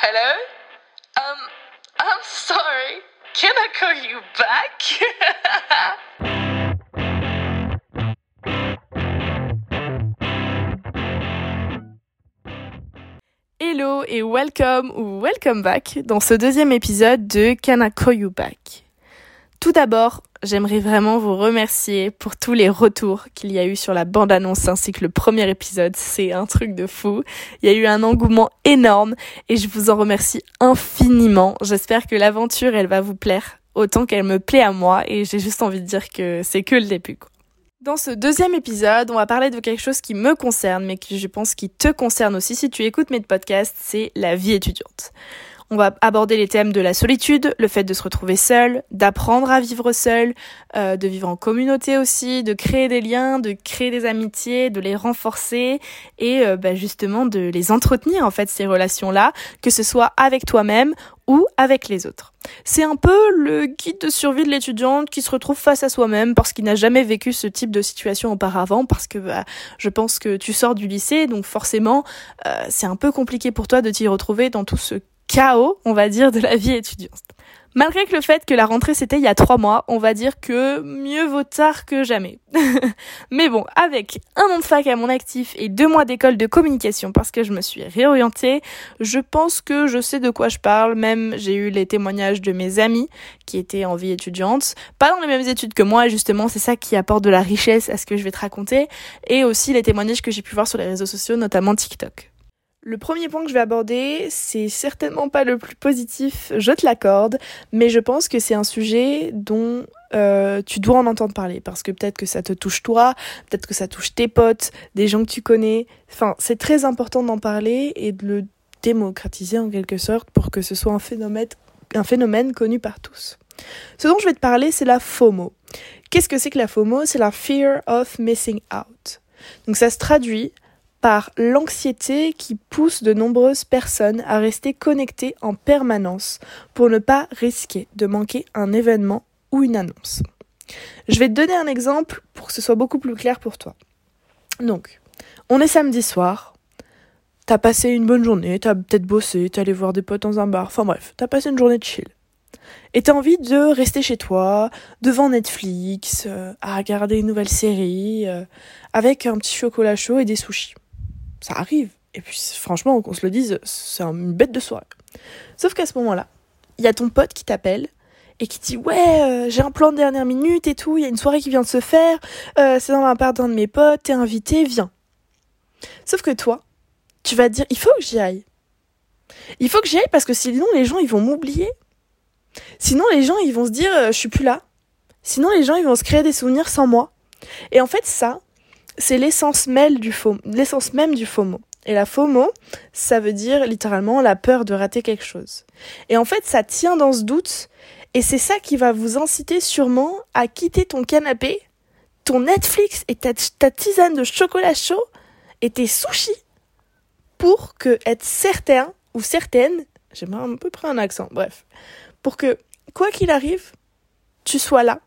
Hello? Um, I'm sorry. Can I call you back? Hello et welcome ou welcome back dans ce deuxième épisode de Can I Call You Back? Tout d'abord, j'aimerais vraiment vous remercier pour tous les retours qu'il y a eu sur la bande-annonce ainsi que le premier épisode. C'est un truc de fou. Il y a eu un engouement énorme et je vous en remercie infiniment. J'espère que l'aventure, elle va vous plaire autant qu'elle me plaît à moi et j'ai juste envie de dire que c'est que le début. Dans ce deuxième épisode, on va parler de quelque chose qui me concerne mais que je pense qui te concerne aussi si tu écoutes mes podcasts, c'est la vie étudiante. On va aborder les thèmes de la solitude, le fait de se retrouver seul, d'apprendre à vivre seul, euh, de vivre en communauté aussi, de créer des liens, de créer des amitiés, de les renforcer et euh, bah, justement de les entretenir en fait ces relations-là, que ce soit avec toi-même ou avec les autres. C'est un peu le guide de survie de l'étudiante qui se retrouve face à soi-même parce qu'il n'a jamais vécu ce type de situation auparavant, parce que bah, je pense que tu sors du lycée, donc forcément euh, c'est un peu compliqué pour toi de t'y retrouver dans tout ce chaos, on va dire, de la vie étudiante. Malgré que le fait que la rentrée c'était il y a trois mois, on va dire que mieux vaut tard que jamais. Mais bon, avec un an de fac à mon actif et deux mois d'école de communication parce que je me suis réorientée, je pense que je sais de quoi je parle. Même j'ai eu les témoignages de mes amis qui étaient en vie étudiante, pas dans les mêmes études que moi, justement, c'est ça qui apporte de la richesse à ce que je vais te raconter, et aussi les témoignages que j'ai pu voir sur les réseaux sociaux, notamment TikTok. Le premier point que je vais aborder, c'est certainement pas le plus positif, je te l'accorde, mais je pense que c'est un sujet dont euh, tu dois en entendre parler parce que peut-être que ça te touche toi, peut-être que ça touche tes potes, des gens que tu connais. Enfin, c'est très important d'en parler et de le démocratiser en quelque sorte pour que ce soit un phénomène, un phénomène connu par tous. Ce dont je vais te parler, c'est la FOMO. Qu'est-ce que c'est que la FOMO? C'est la Fear of Missing Out. Donc ça se traduit par l'anxiété qui pousse de nombreuses personnes à rester connectées en permanence pour ne pas risquer de manquer un événement ou une annonce. Je vais te donner un exemple pour que ce soit beaucoup plus clair pour toi. Donc, on est samedi soir, t'as passé une bonne journée, t'as peut-être bossé, t'es allé voir des potes dans un bar, enfin bref, t'as passé une journée de chill. Et t'as envie de rester chez toi, devant Netflix, euh, à regarder une nouvelle série, euh, avec un petit chocolat chaud et des sushis ça arrive. Et puis franchement, qu'on se le dise, c'est une bête de soirée. Sauf qu'à ce moment-là, il y a ton pote qui t'appelle et qui dit ouais euh, j'ai un plan de dernière minute et tout, il y a une soirée qui vient de se faire, euh, c'est dans l'appart d'un de mes potes, t'es invité, viens. Sauf que toi, tu vas te dire il faut que j'y aille. Il faut que j'y aille parce que sinon les gens ils vont m'oublier. Sinon les gens ils vont se dire euh, je suis plus là. Sinon les gens ils vont se créer des souvenirs sans moi. Et en fait ça, c'est l'essence même du FOMO, l'essence même du FOMO. Et la FOMO, ça veut dire littéralement la peur de rater quelque chose. Et en fait, ça tient dans ce doute, et c'est ça qui va vous inciter sûrement à quitter ton canapé, ton Netflix et ta, tisane de chocolat chaud et tes sushis pour que être certain ou certaine, j'ai un peu pris un accent, bref, pour que quoi qu'il arrive, tu sois là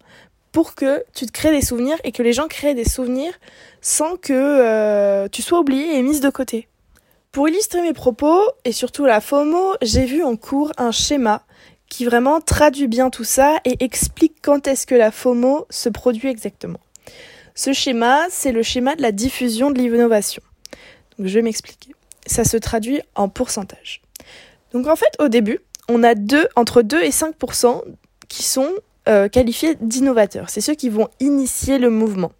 pour que tu te crées des souvenirs et que les gens créent des souvenirs sans que euh, tu sois oublié et mise de côté. Pour illustrer mes propos et surtout la FOMO, j'ai vu en cours un schéma qui vraiment traduit bien tout ça et explique quand est-ce que la FOMO se produit exactement. Ce schéma, c'est le schéma de la diffusion de l'innovation. Je vais m'expliquer. Ça se traduit en pourcentage. Donc en fait, au début, on a deux, entre 2 et 5% qui sont euh, qualifiés d'innovateurs. C'est ceux qui vont initier le mouvement.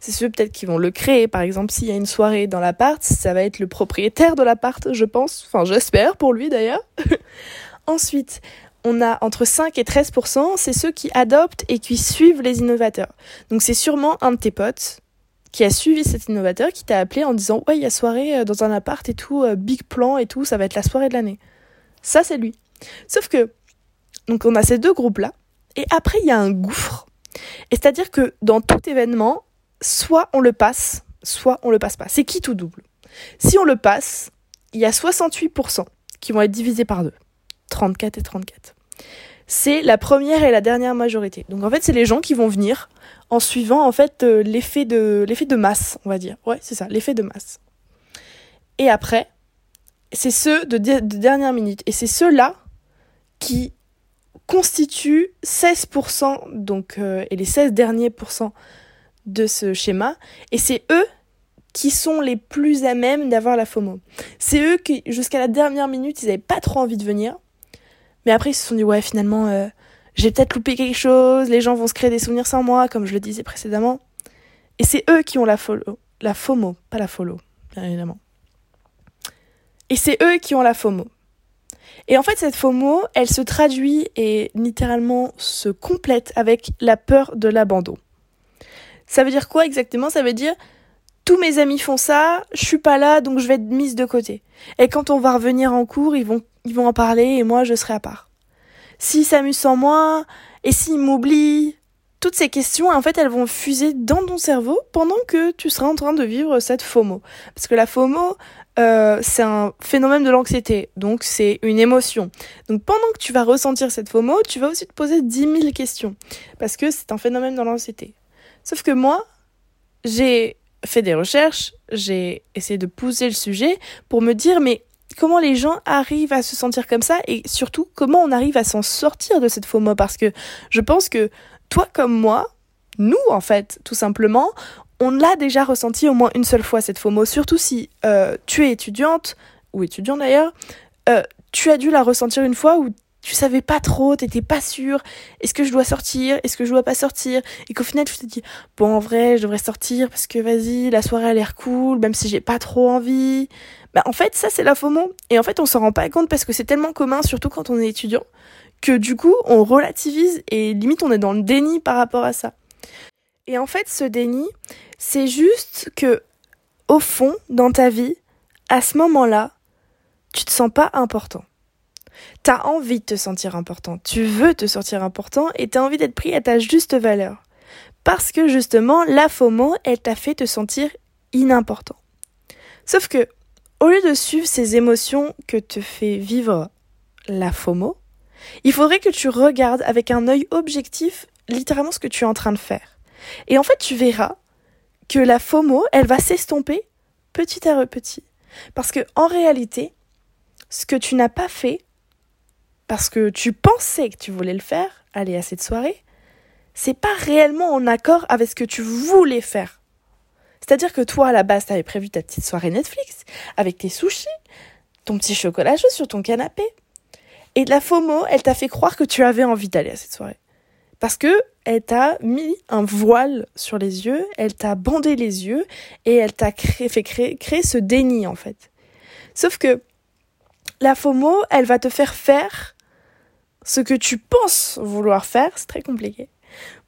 C'est ceux peut-être qui vont le créer. Par exemple, s'il y a une soirée dans l'appart, ça va être le propriétaire de l'appart, je pense. Enfin, j'espère pour lui d'ailleurs. Ensuite, on a entre 5 et 13% c'est ceux qui adoptent et qui suivent les innovateurs. Donc c'est sûrement un de tes potes qui a suivi cet innovateur qui t'a appelé en disant "Ouais, il y a soirée euh, dans un appart et tout, euh, big plan et tout, ça va être la soirée de l'année." Ça c'est lui. Sauf que donc on a ces deux groupes là et après, il y a un gouffre. Et c'est-à-dire que dans tout événement, soit on le passe, soit on le passe pas. C'est qui tout double? Si on le passe, il y a 68% qui vont être divisés par deux. 34 et 34. C'est la première et la dernière majorité. Donc en fait, c'est les gens qui vont venir en suivant en fait euh, l'effet de l'effet de masse, on va dire. Ouais, c'est ça, l'effet de masse. Et après, c'est ceux de, de dernière minute. Et c'est ceux-là qui constituent 16%, donc, euh, et les 16 derniers pourcents de ce schéma. Et c'est eux qui sont les plus à même d'avoir la FOMO. C'est eux qui, jusqu'à la dernière minute, ils n'avaient pas trop envie de venir. Mais après, ils se sont dit, ouais, finalement, euh, j'ai peut-être loupé quelque chose, les gens vont se créer des souvenirs sans moi, comme je le disais précédemment. Et c'est eux qui ont la, follow, la FOMO, pas la follow, bien évidemment. Et c'est eux qui ont la FOMO. Et en fait, cette FOMO, elle se traduit et littéralement se complète avec la peur de l'abandon. Ça veut dire quoi exactement? Ça veut dire tous mes amis font ça, je suis pas là, donc je vais être mise de côté. Et quand on va revenir en cours, ils vont, ils vont en parler et moi, je serai à part. S'ils s'amusent sans moi, et s'ils m'oublient, toutes ces questions, en fait, elles vont fuser dans ton cerveau pendant que tu seras en train de vivre cette FOMO. Parce que la FOMO, euh, c'est un phénomène de l'anxiété, donc c'est une émotion. Donc pendant que tu vas ressentir cette FOMO, tu vas aussi te poser 10 000 questions, parce que c'est un phénomène de l'anxiété. Sauf que moi, j'ai fait des recherches, j'ai essayé de pousser le sujet pour me dire, mais comment les gens arrivent à se sentir comme ça et surtout comment on arrive à s'en sortir de cette FOMO? Parce que je pense que toi comme moi, nous en fait, tout simplement, on l'a déjà ressenti au moins une seule fois cette FOMO, surtout si euh, tu es étudiante, ou étudiant d'ailleurs, euh, tu as dû la ressentir une fois où tu savais pas trop, t'étais pas sûr, est-ce que je dois sortir, est-ce que je dois pas sortir, et qu'au final tu te dis, bon en vrai je devrais sortir parce que vas-y, la soirée a l'air cool, même si j'ai pas trop envie. Bah en fait ça c'est la FOMO, et en fait on s'en rend pas compte parce que c'est tellement commun, surtout quand on est étudiant, que du coup on relativise et limite on est dans le déni par rapport à ça. Et en fait, ce déni, c'est juste que, au fond, dans ta vie, à ce moment-là, tu te sens pas important. T'as envie de te sentir important, tu veux te sentir important et t'as envie d'être pris à ta juste valeur. Parce que justement, la FOMO, elle t'a fait te sentir inimportant. Sauf que, au lieu de suivre ces émotions que te fait vivre la FOMO, il faudrait que tu regardes avec un œil objectif littéralement ce que tu es en train de faire. Et en fait, tu verras que la FOMO, elle va s'estomper petit à petit. Parce que en réalité, ce que tu n'as pas fait, parce que tu pensais que tu voulais le faire, aller à cette soirée, c'est pas réellement en accord avec ce que tu voulais faire. C'est-à-dire que toi, à la base, t'avais prévu ta petite soirée Netflix, avec tes sushis, ton petit chocolat chaud sur ton canapé. Et la FOMO, elle t'a fait croire que tu avais envie d'aller à cette soirée. Parce que elle t'a mis un voile sur les yeux, elle t'a bandé les yeux et elle t'a fait créer, créer ce déni en fait. Sauf que la FOMO, elle va te faire faire ce que tu penses vouloir faire, c'est très compliqué,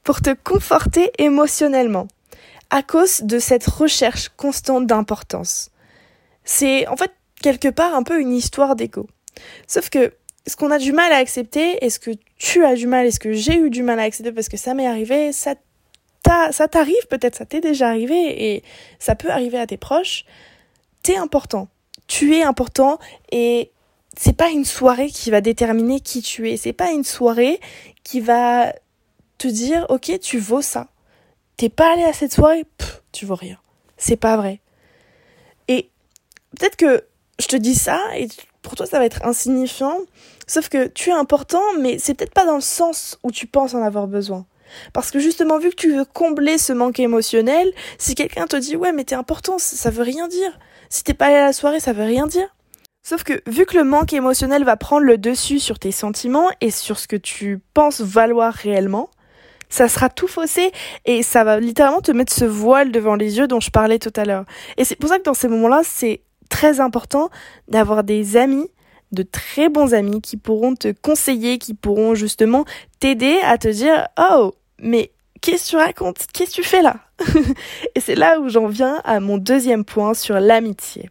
pour te conforter émotionnellement, à cause de cette recherche constante d'importance. C'est en fait quelque part un peu une histoire d'écho. Sauf que ce qu'on a du mal à accepter et ce que tu as du mal et ce que j'ai eu du mal à accepter parce que ça m'est arrivé, ça ça t'arrive peut-être, ça t'est déjà arrivé et ça peut arriver à tes proches. T'es important. Tu es important et c'est pas une soirée qui va déterminer qui tu es. C'est pas une soirée qui va te dire, ok, tu vaux ça. T'es pas allé à cette soirée, tu vaux rien. C'est pas vrai. Et peut-être que je te dis ça pour toi ça va être insignifiant, sauf que tu es important, mais c'est peut-être pas dans le sens où tu penses en avoir besoin. Parce que justement, vu que tu veux combler ce manque émotionnel, si quelqu'un te dit ouais mais t'es important, ça veut rien dire. Si t'es pas allé à la soirée, ça veut rien dire. Sauf que vu que le manque émotionnel va prendre le dessus sur tes sentiments et sur ce que tu penses valoir réellement, ça sera tout faussé et ça va littéralement te mettre ce voile devant les yeux dont je parlais tout à l'heure. Et c'est pour ça que dans ces moments-là, c'est très important d'avoir des amis, de très bons amis qui pourront te conseiller, qui pourront justement t'aider à te dire Oh, mais qu'est-ce que tu racontes? Qu'est-ce que tu fais là? Et c'est là où j'en viens à mon deuxième point sur l'amitié.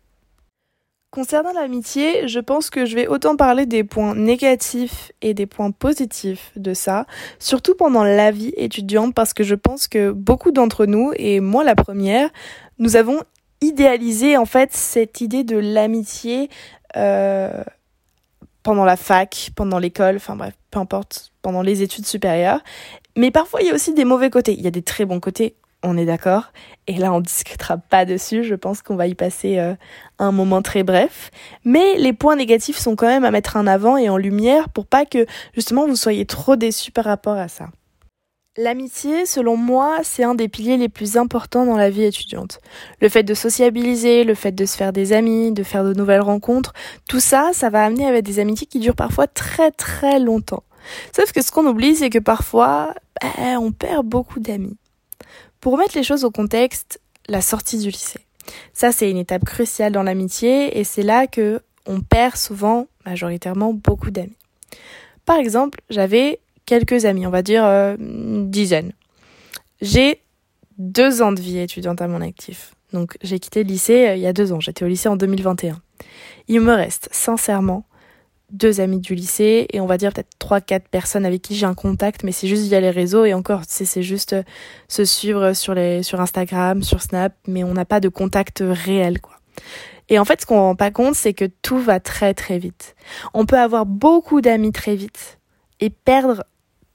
Concernant l'amitié, je pense que je vais autant parler des points négatifs et des points positifs de ça, surtout pendant la vie étudiante, parce que je pense que beaucoup d'entre nous, et moi la première, nous avons idéaliser en fait cette idée de l'amitié euh, pendant la fac, pendant l'école, enfin bref, peu importe, pendant les études supérieures. Mais parfois il y a aussi des mauvais côtés. Il y a des très bons côtés, on est d'accord. Et là, on discutera pas dessus. Je pense qu'on va y passer euh, un moment très bref. Mais les points négatifs sont quand même à mettre en avant et en lumière pour pas que justement vous soyez trop déçus par rapport à ça. L'amitié, selon moi, c'est un des piliers les plus importants dans la vie étudiante. Le fait de sociabiliser, le fait de se faire des amis, de faire de nouvelles rencontres, tout ça, ça va amener avec des amitiés qui durent parfois très très longtemps. Sauf que ce qu'on oublie, c'est que parfois, ben, on perd beaucoup d'amis. Pour remettre les choses au contexte, la sortie du lycée. Ça, c'est une étape cruciale dans l'amitié et c'est là que on perd souvent, majoritairement, beaucoup d'amis. Par exemple, j'avais quelques amis, on va dire euh, une dizaine. J'ai deux ans de vie étudiante à mon actif. Donc j'ai quitté le lycée euh, il y a deux ans, j'étais au lycée en 2021. Il me reste sincèrement deux amis du lycée et on va dire peut-être trois quatre personnes avec qui j'ai un contact mais c'est juste via les réseaux et encore c'est juste euh, se suivre sur les sur Instagram, sur Snap mais on n'a pas de contact réel quoi. Et en fait ce qu'on rend pas compte c'est que tout va très très vite. On peut avoir beaucoup d'amis très vite et perdre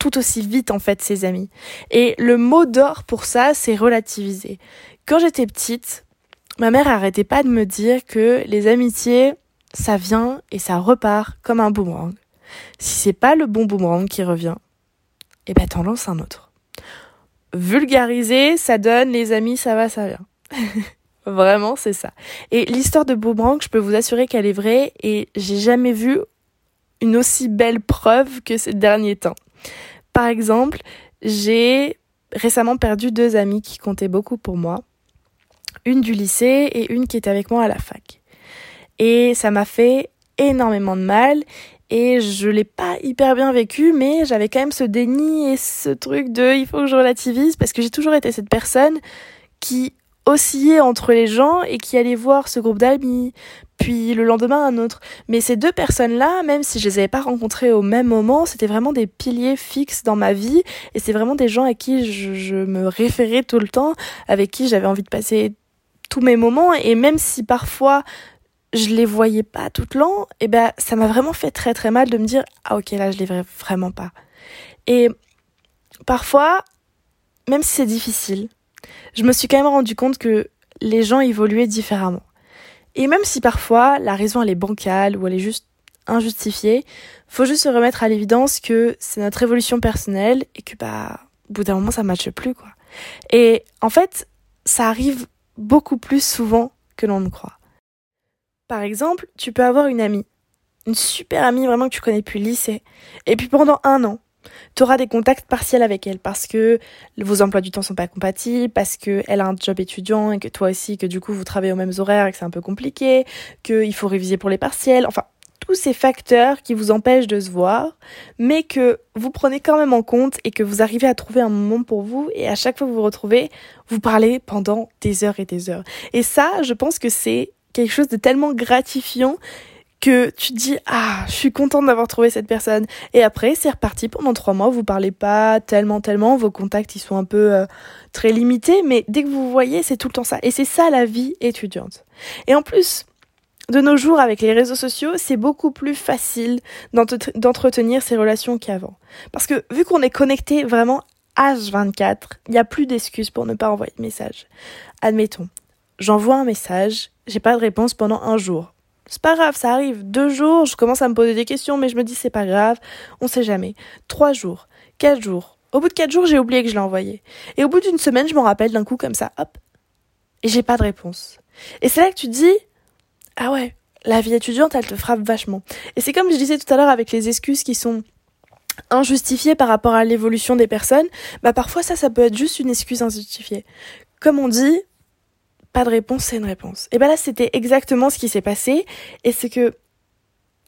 tout aussi vite en fait ses amis. Et le mot d'or pour ça c'est relativiser. Quand j'étais petite, ma mère arrêtait pas de me dire que les amitiés ça vient et ça repart comme un boomerang. Si c'est pas le bon boomerang qui revient, eh ben t'en lances un autre. Vulgariser, ça donne les amis, ça va, ça vient. Vraiment, c'est ça. Et l'histoire de boomerang, je peux vous assurer qu'elle est vraie et j'ai jamais vu une aussi belle preuve que ces derniers temps. Par exemple, j'ai récemment perdu deux amis qui comptaient beaucoup pour moi. Une du lycée et une qui était avec moi à la fac. Et ça m'a fait énormément de mal et je l'ai pas hyper bien vécu mais j'avais quand même ce déni et ce truc de il faut que je relativise parce que j'ai toujours été cette personne qui oscillait entre les gens et qui allait voir ce groupe d'amis puis le lendemain un autre mais ces deux personnes là même si je les avais pas rencontrées au même moment c'était vraiment des piliers fixes dans ma vie et c'est vraiment des gens à qui je, me référais tout le temps avec qui j'avais envie de passer tous mes moments et même si parfois je les voyais pas tout le et ben ça m'a vraiment fait très très mal de me dire ah ok là je les vois vraiment pas. Et parfois, même si c'est difficile, je me suis quand même rendu compte que les gens évoluaient différemment. Et même si parfois la raison elle est bancale ou elle est juste injustifiée, faut juste se remettre à l'évidence que c'est notre évolution personnelle et que bah au bout d'un moment ça matche plus quoi. Et en fait, ça arrive beaucoup plus souvent que l'on ne croit. Par exemple, tu peux avoir une amie, une super amie vraiment que tu connais depuis le lycée, et puis pendant un an, tu auras des contacts partiels avec elle parce que vos emplois du temps sont pas compatibles, parce qu'elle a un job étudiant et que toi aussi, que du coup vous travaillez aux mêmes horaires et que c'est un peu compliqué, qu'il faut réviser pour les partiels, enfin tous ces facteurs qui vous empêchent de se voir, mais que vous prenez quand même en compte et que vous arrivez à trouver un moment pour vous et à chaque fois que vous vous retrouvez, vous parlez pendant des heures et des heures. Et ça, je pense que c'est quelque chose de tellement gratifiant que tu te dis ah je suis contente d'avoir trouvé cette personne. Et après c'est reparti. Pendant trois mois vous parlez pas tellement tellement. Vos contacts ils sont un peu euh, très limités. Mais dès que vous voyez c'est tout le temps ça. Et c'est ça la vie étudiante. Et en plus de nos jours avec les réseaux sociaux c'est beaucoup plus facile d'entretenir ces relations qu'avant. Parce que vu qu'on est connecté vraiment H24 il n'y a plus d'excuses pour ne pas envoyer de message admettons j'envoie un message j'ai pas de réponse pendant un jour. C'est pas grave, ça arrive. Deux jours, je commence à me poser des questions, mais je me dis c'est pas grave, on sait jamais. Trois jours, quatre jours. Au bout de quatre jours, j'ai oublié que je l'ai envoyé. Et au bout d'une semaine, je m'en rappelle d'un coup comme ça, hop. Et j'ai pas de réponse. Et c'est là que tu dis, ah ouais, la vie étudiante, elle te frappe vachement. Et c'est comme je disais tout à l'heure avec les excuses qui sont injustifiées par rapport à l'évolution des personnes, bah parfois ça, ça peut être juste une excuse injustifiée. Comme on dit, pas de réponse, c'est une réponse. Et ben là, c'était exactement ce qui s'est passé. Et c'est que,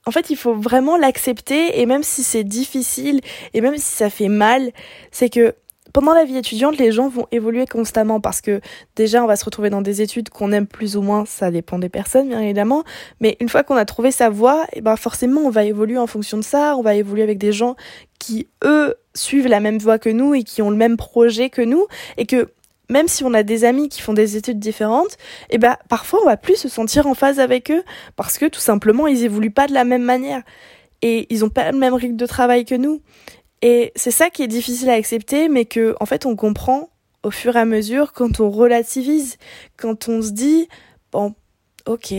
en fait, il faut vraiment l'accepter. Et même si c'est difficile, et même si ça fait mal, c'est que pendant la vie étudiante, les gens vont évoluer constamment parce que déjà, on va se retrouver dans des études qu'on aime plus ou moins. Ça dépend des personnes, bien évidemment. Mais une fois qu'on a trouvé sa voie, et ben forcément, on va évoluer en fonction de ça. On va évoluer avec des gens qui, eux, suivent la même voie que nous et qui ont le même projet que nous. Et que même si on a des amis qui font des études différentes, eh ben parfois on va plus se sentir en phase avec eux parce que tout simplement ils évoluent pas de la même manière et ils ont pas le même rythme de travail que nous. Et c'est ça qui est difficile à accepter mais que en fait on comprend au fur et à mesure quand on relativise, quand on se dit, bon, ok,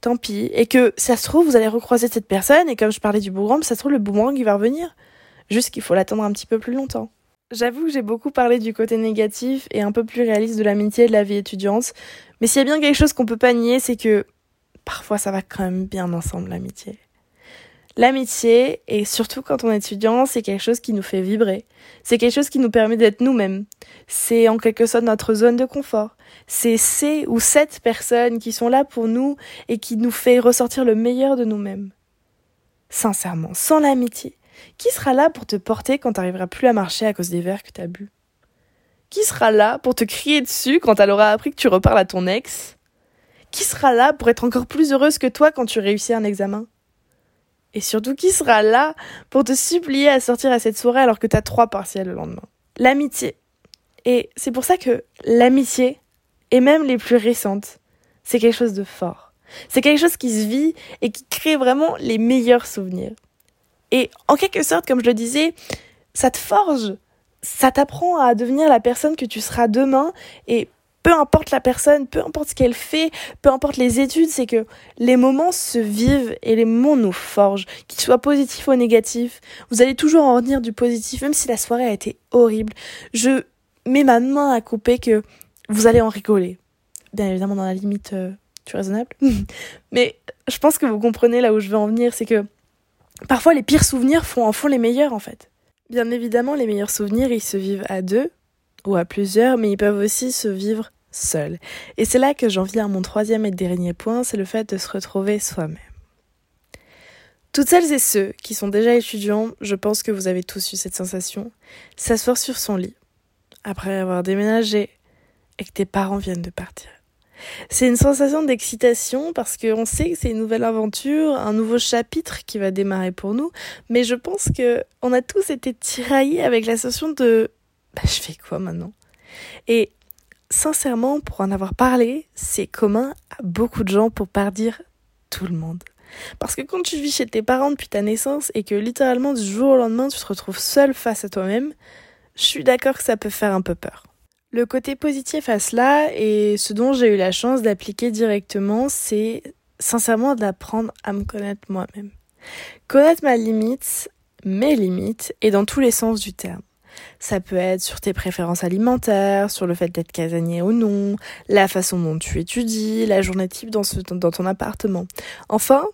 tant pis, et que ça se trouve, vous allez recroiser cette personne, et comme je parlais du boomerang, ça se trouve, le boomerang, il va revenir. Juste qu'il faut l'attendre un petit peu plus longtemps. J'avoue que j'ai beaucoup parlé du côté négatif et un peu plus réaliste de l'amitié et de la vie étudiante, mais s'il y a bien quelque chose qu'on peut pas nier, c'est que parfois ça va quand même bien ensemble l'amitié. L'amitié, et surtout quand on est étudiant, c'est quelque chose qui nous fait vibrer. C'est quelque chose qui nous permet d'être nous-mêmes. C'est en quelque sorte notre zone de confort. C'est ces ou cette personnes qui sont là pour nous et qui nous fait ressortir le meilleur de nous-mêmes. Sincèrement, sans l'amitié, qui sera là pour te porter quand t'arriveras plus à marcher à cause des verres que t'as bu? Qui sera là pour te crier dessus quand elle aura appris que tu reparles à ton ex? Qui sera là pour être encore plus heureuse que toi quand tu réussis un examen? Et surtout, qui sera là pour te supplier à sortir à cette soirée alors que t'as trois partiels le lendemain? L'amitié. Et c'est pour ça que l'amitié, et même les plus récentes, c'est quelque chose de fort. C'est quelque chose qui se vit et qui crée vraiment les meilleurs souvenirs. Et en quelque sorte, comme je le disais, ça te forge, ça t'apprend à devenir la personne que tu seras demain et peu importe la personne, peu importe ce qu'elle fait, peu importe les études, c'est que les moments se vivent et les moments nous forgent, qu'ils soient positifs ou négatifs. Vous allez toujours en retenir du positif, même si la soirée a été horrible. Je mets ma main à couper que vous allez en rigoler. Bien évidemment dans la limite euh, du raisonnable. Mais je pense que vous comprenez là où je veux en venir, c'est que Parfois, les pires souvenirs font en font les meilleurs, en fait. Bien évidemment, les meilleurs souvenirs, ils se vivent à deux ou à plusieurs, mais ils peuvent aussi se vivre seuls. Et c'est là que j'en viens à mon troisième et dernier point, c'est le fait de se retrouver soi-même. Toutes celles et ceux qui sont déjà étudiants, je pense que vous avez tous eu cette sensation, s'asseoir sur son lit, après avoir déménagé, et que tes parents viennent de partir. C'est une sensation d'excitation parce qu'on sait que c'est une nouvelle aventure, un nouveau chapitre qui va démarrer pour nous. Mais je pense que on a tous été tiraillés avec la sensation de bah, je fais quoi maintenant? Et sincèrement, pour en avoir parlé, c'est commun à beaucoup de gens pour pas dire tout le monde. Parce que quand tu vis chez tes parents depuis ta naissance et que littéralement du jour au lendemain tu te retrouves seul face à toi-même, je suis d'accord que ça peut faire un peu peur. Le côté positif à cela, et ce dont j'ai eu la chance d'appliquer directement, c'est sincèrement d'apprendre à me connaître moi-même. Connaître ma limite, mes limites, et dans tous les sens du terme. Ça peut être sur tes préférences alimentaires, sur le fait d'être casanier ou non, la façon dont tu étudies, la journée type dans, dans ton appartement. Enfin,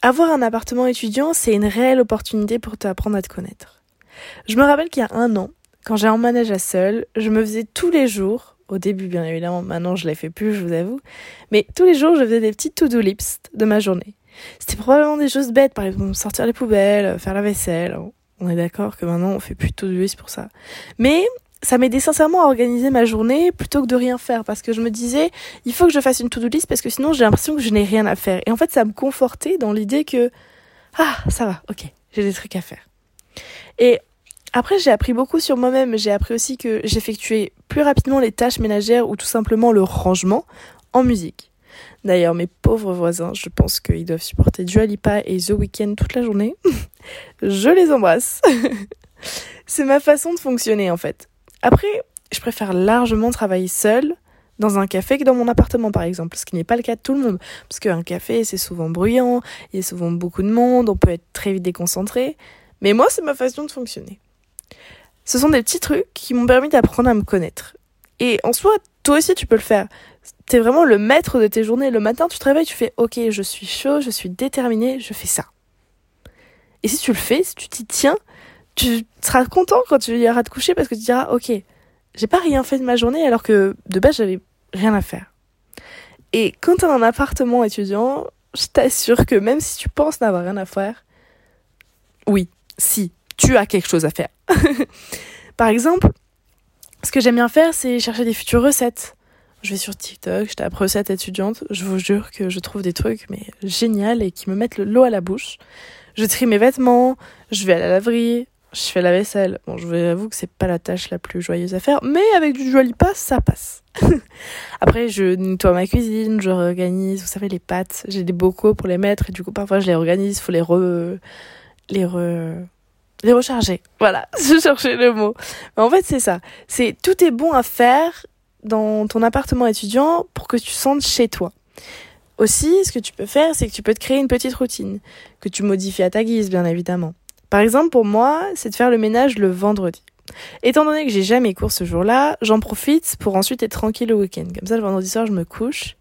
avoir un appartement étudiant, c'est une réelle opportunité pour t'apprendre à te connaître. Je me rappelle qu'il y a un an, quand j'ai emménagé seule, je me faisais tous les jours, au début bien évidemment, maintenant je l'ai fait plus, je vous avoue, mais tous les jours je faisais des petites to-do lists de ma journée. C'était probablement des choses bêtes, par exemple sortir les poubelles, faire la vaisselle. On est d'accord que maintenant on fait plus de to-do list pour ça. Mais ça m'aidait sincèrement à organiser ma journée plutôt que de rien faire parce que je me disais il faut que je fasse une to-do list parce que sinon j'ai l'impression que je n'ai rien à faire. Et en fait ça me confortait dans l'idée que ah ça va, ok, j'ai des trucs à faire. Et après, j'ai appris beaucoup sur moi-même. J'ai appris aussi que j'effectuais plus rapidement les tâches ménagères ou tout simplement le rangement en musique. D'ailleurs, mes pauvres voisins, je pense qu'ils doivent supporter Dua Lipa et The Weeknd toute la journée. je les embrasse. C'est ma façon de fonctionner en fait. Après, je préfère largement travailler seule dans un café que dans mon appartement par exemple, ce qui n'est pas le cas de tout le monde. Parce qu'un café, c'est souvent bruyant, il y a souvent beaucoup de monde, on peut être très vite déconcentré. Mais moi, c'est ma façon de fonctionner. Ce sont des petits trucs qui m'ont permis d'apprendre à me connaître. Et en soi, toi aussi, tu peux le faire. T'es vraiment le maître de tes journées. Le matin, tu te réveilles, tu fais OK, je suis chaud, je suis déterminé, je fais ça. Et si tu le fais, si tu t'y tiens, tu seras content quand tu iras te coucher parce que tu diras OK, j'ai pas rien fait de ma journée alors que de base, j'avais rien à faire. Et quand t'as un appartement étudiant, je t'assure que même si tu penses n'avoir rien à faire, oui, si, tu as quelque chose à faire. Par exemple, ce que j'aime bien faire, c'est chercher des futures recettes. Je vais sur TikTok, je tape recettes étudiantes, je vous jure que je trouve des trucs mais et qui me mettent l'eau à la bouche. Je trie mes vêtements, je vais à la laverie, je fais la vaisselle. Bon, je vous avoue que c'est pas la tâche la plus joyeuse à faire, mais avec du joli pas, ça passe. Après, je nettoie ma cuisine, je réorganise, vous savez, les pâtes. J'ai des bocaux pour les mettre et du coup, parfois, je les organise, faut les re, les re, les recharger. Voilà, je cherchais le mot. En fait, c'est ça. C'est tout est bon à faire dans ton appartement étudiant pour que tu sentes chez toi. Aussi, ce que tu peux faire, c'est que tu peux te créer une petite routine, que tu modifies à ta guise, bien évidemment. Par exemple, pour moi, c'est de faire le ménage le vendredi. Étant donné que j'ai jamais cours ce jour-là, j'en profite pour ensuite être tranquille le week-end. Comme ça, le vendredi soir, je me couche.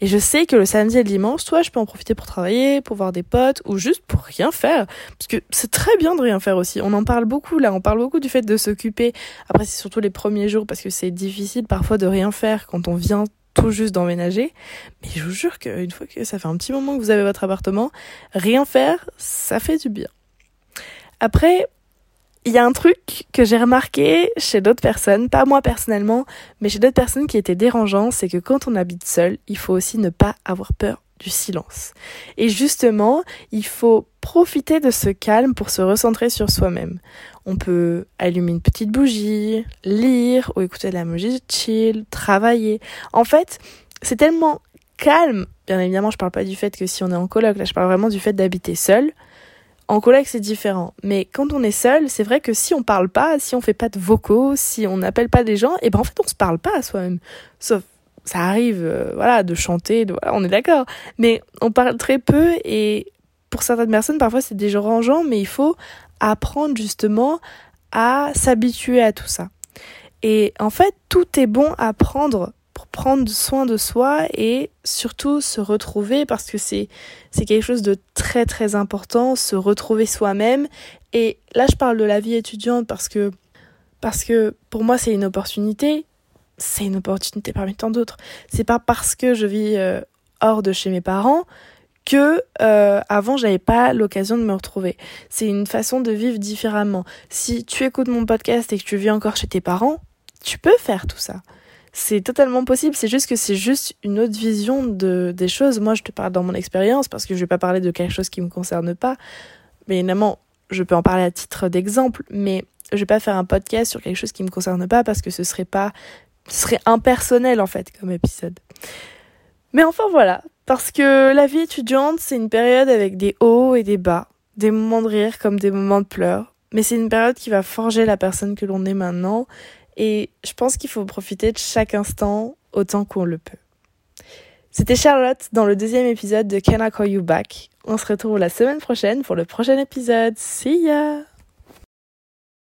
Et je sais que le samedi et le dimanche, soit je peux en profiter pour travailler, pour voir des potes, ou juste pour rien faire. Parce que c'est très bien de rien faire aussi. On en parle beaucoup là, on parle beaucoup du fait de s'occuper. Après, c'est surtout les premiers jours parce que c'est difficile parfois de rien faire quand on vient tout juste d'emménager. Mais je vous jure qu'une fois que ça fait un petit moment que vous avez votre appartement, rien faire, ça fait du bien. Après, il y a un truc que j'ai remarqué chez d'autres personnes, pas moi personnellement, mais chez d'autres personnes qui étaient dérangeants, c'est que quand on habite seul, il faut aussi ne pas avoir peur du silence. Et justement, il faut profiter de ce calme pour se recentrer sur soi-même. On peut allumer une petite bougie, lire ou écouter de la musique chill, travailler. En fait, c'est tellement calme. Bien évidemment, je parle pas du fait que si on est en coloc, là je parle vraiment du fait d'habiter seul. En collègue, c'est différent. Mais quand on est seul, c'est vrai que si on parle pas, si on fait pas de vocaux, si on n'appelle pas des gens, et eh ben en fait, on se parle pas à soi-même. Sauf, ça arrive, euh, voilà, de chanter, voilà, on est d'accord. Mais on parle très peu et pour certaines personnes, parfois c'est dérangeant, mais il faut apprendre justement à s'habituer à tout ça. Et en fait, tout est bon à prendre pour prendre soin de soi et surtout se retrouver parce que c'est c'est quelque chose de très très important, se retrouver soi-même et là je parle de la vie étudiante parce que parce que pour moi c'est une opportunité, c'est une opportunité parmi tant d'autres. C'est pas parce que je vis euh, hors de chez mes parents que euh, avant j'avais pas l'occasion de me retrouver. C'est une façon de vivre différemment. Si tu écoutes mon podcast et que tu vis encore chez tes parents, tu peux faire tout ça c'est totalement possible. C'est juste que c'est juste une autre vision de, des choses. Moi, je te parle dans mon expérience parce que je vais pas parler de quelque chose qui me concerne pas. Mais évidemment, je peux en parler à titre d'exemple, mais je vais pas faire un podcast sur quelque chose qui me concerne pas parce que ce serait pas, ce serait impersonnel en fait comme épisode. Mais enfin voilà, parce que la vie étudiante, c'est une période avec des hauts et des bas, des moments de rire comme des moments de pleurs. Mais c'est une période qui va forger la personne que l'on est maintenant et je pense qu'il faut profiter de chaque instant autant qu'on le peut. C'était Charlotte dans le deuxième épisode de Can I Call You Back. On se retrouve la semaine prochaine pour le prochain épisode. See ya!